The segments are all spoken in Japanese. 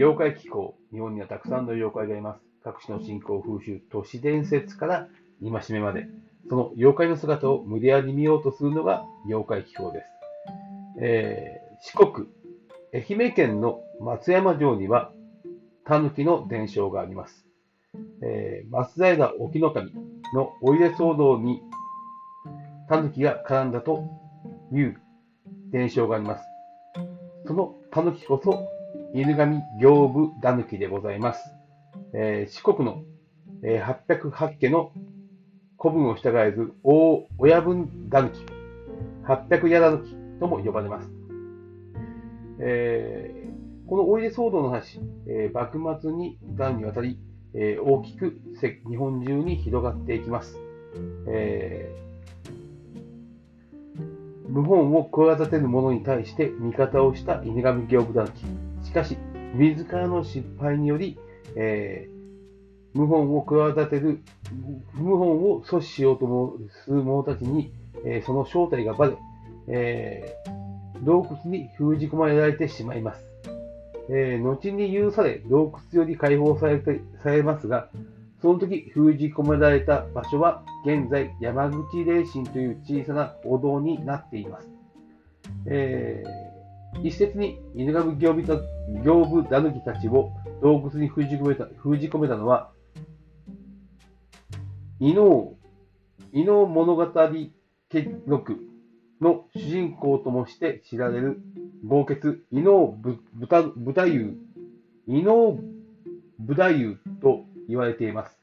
妖怪気候。日本にはたくさんの妖怪がいます。各種の信仰、風習、都市伝説から戒めまで。その妖怪の姿を無理やり見ようとするのが妖怪気候です。えー、四国、愛媛県の松山城には、狸の伝承があります。えー、松平沖ノ神のお入れ騒動に狸が絡んだという伝承があります。その狸こそ犬神行部狸でございます。えー、四国の、えー、808家の古文を従えず大親分狸、800矢狸とも呼ばれます。えー、このおいで騒動の話、えー、幕末に段にわたり、えー、大きく日本中に広がっていきます。えー、謀反を企てる者に対して味方をした犬神行部団記。しかし、自らの失敗により、えー、謀反を企てる、謀反を阻止しようとする者たちに、えー、その正体がばれ、えー、洞窟に封じ込められてしまいます。えー、後に許され、洞窟より解放されてされますが、その時封じ込められた場所は、現在山口霊神という小さなお堂になっています。えー、一説に犬神行部行部狸たちを洞窟に封じ込めた封じ込めたのは、伊能、伊能物語結録の主人公ともして知られる豪傑、伊能豚豚優、伊能武太夫と言われています。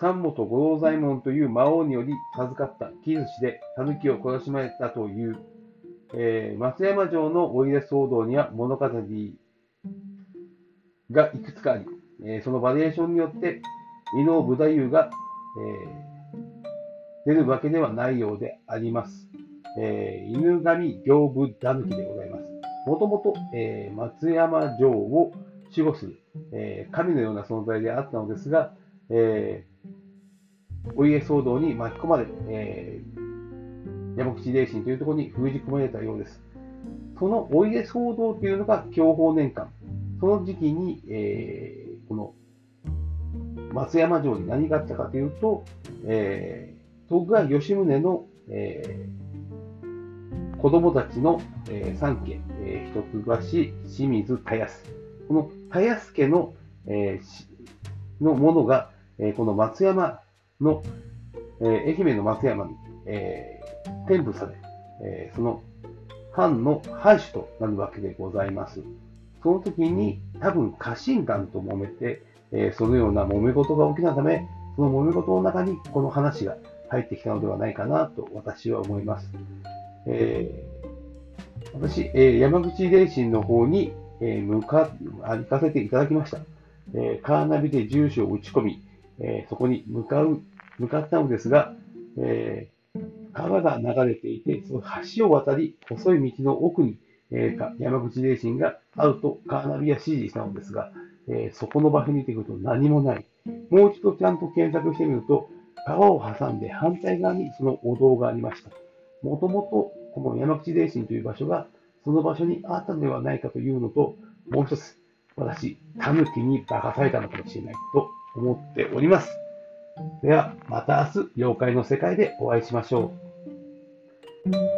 三本五郎左衛門という魔王により授かった木寿司で狸を懲らしめたという、えー、松山城のお入れ騒動には物語がいくつかあり、えー、そのバリエーションによって伊能武太夫が、えー、出るわけではないようであります。えー、犬神行部狸でございます。もともと、えー、松山城を守護する、えー、神のような存在であったのですが、えー、お家騒動に巻き込まれ、えー、山口霊神というところに封じ込められたようです。そのお家騒動というのが享保年間。その時期に、えー、この松山城に何があったかというと、えー、徳川吉宗の、えー子供たちの、えー、3家、えー、一橋、清水、田安。この田安家の、えー、のものが、えー、この松山の、えー、愛媛の松山に、えー、添付され、えー、その藩の藩主となるわけでございます。その時に多分家臣団と揉めて、えー、そのような揉め事が起きたため、その揉め事の中にこの話が入ってきたのではないかなと私は思います。えー、私、えー、山口霊神の方に、えー、向か、行かせていただきました。えー、カーナビで住所を打ち込み、えー、そこに向かう、向かったのですが、えー、川が流れていて、その橋を渡り、細い道の奥に、えー、山口霊神があるとカーナビは指示したのですが、えー、そこの場所にてくると何もない。もう一度ちゃんと検索してみると、川を挟んで反対側にそのお堂がありました。もともとこの山口霊神という場所がその場所にあったのではないかというのと、もう一つ、私、タヌキに化かされたのかもしれないと思っております。では、また明日、妖怪の世界でお会いしましょう。thank you